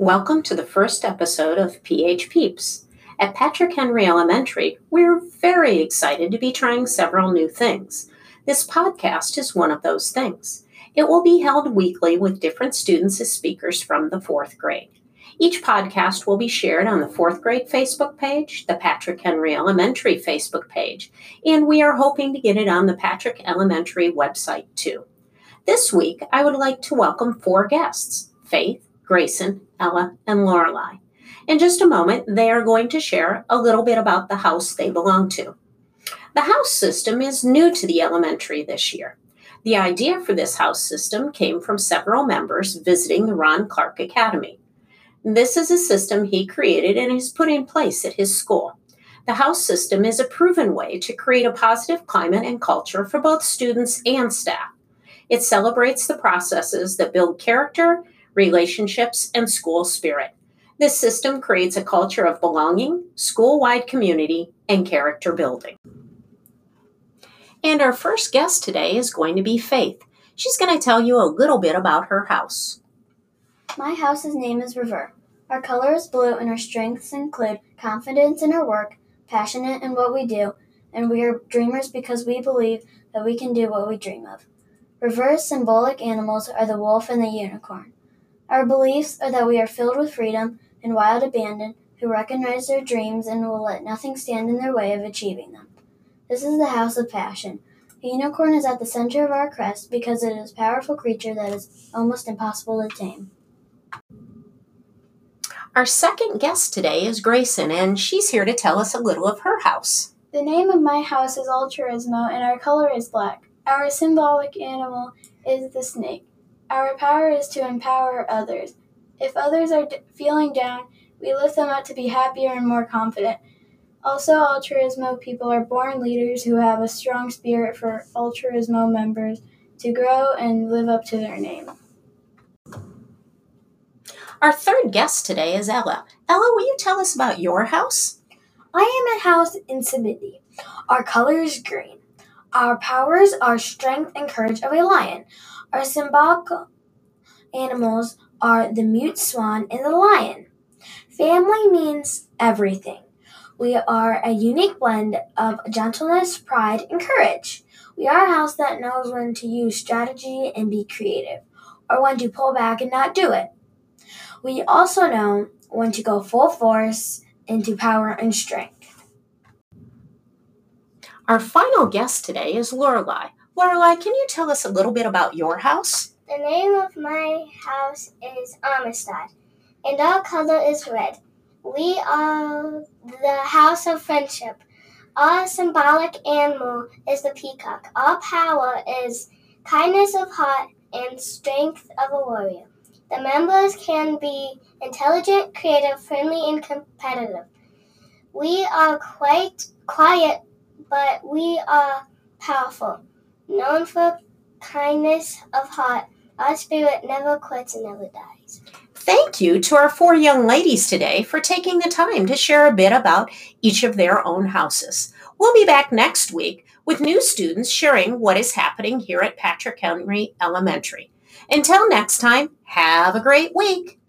Welcome to the first episode of PH Peeps. At Patrick Henry Elementary, we're very excited to be trying several new things. This podcast is one of those things. It will be held weekly with different students as speakers from the fourth grade. Each podcast will be shared on the fourth grade Facebook page, the Patrick Henry Elementary Facebook page, and we are hoping to get it on the Patrick Elementary website too. This week, I would like to welcome four guests Faith, Grayson, Ella, and Lorelei. In just a moment, they are going to share a little bit about the house they belong to. The house system is new to the elementary this year. The idea for this house system came from several members visiting the Ron Clark Academy. This is a system he created and has put in place at his school. The house system is a proven way to create a positive climate and culture for both students and staff. It celebrates the processes that build character, relationships, and school spirit. This system creates a culture of belonging, school wide community, and character building. And our first guest today is going to be Faith. She's going to tell you a little bit about her house. My house's name is River. Our color is blue, and our strengths include confidence in our work, passionate in what we do, and we are dreamers because we believe that we can do what we dream of. River's symbolic animals are the wolf and the unicorn. Our beliefs are that we are filled with freedom and wild abandon who recognize their dreams and will let nothing stand in their way of achieving them. This is the house of passion. The unicorn is at the center of our crest because it is a powerful creature that is almost impossible to tame. Our second guest today is Grayson, and she's here to tell us a little of her house. The name of my house is Altruismo, and our color is black. Our symbolic animal is the snake. Our power is to empower others. If others are d- feeling down, we lift them up to be happier and more confident. Also, Altruismo people are born leaders who have a strong spirit for Altruismo members to grow and live up to their name. Our third guest today is Ella. Ella, will you tell us about your house? I am a house Isibindi. Our color is green. Our powers are strength and courage of a lion. Our symbolic animals are the mute swan and the lion. Family means everything. We are a unique blend of gentleness, pride, and courage. We are a house that knows when to use strategy and be creative, or when to pull back and not do it. We also know when to go full force into power and strength. Our final guest today is Lorelei. Lorelei, can you tell us a little bit about your house? The name of my house is Amistad, and our color is red. We are the house of friendship. Our symbolic animal is the peacock. Our power is kindness of heart and strength of a warrior. The members can be intelligent, creative, friendly, and competitive. We are quite quiet, but we are powerful. Known for kindness of heart, our spirit never quits and never dies. Thank you to our four young ladies today for taking the time to share a bit about each of their own houses. We'll be back next week with new students sharing what is happening here at Patrick Henry Elementary. Until next time, have a great week.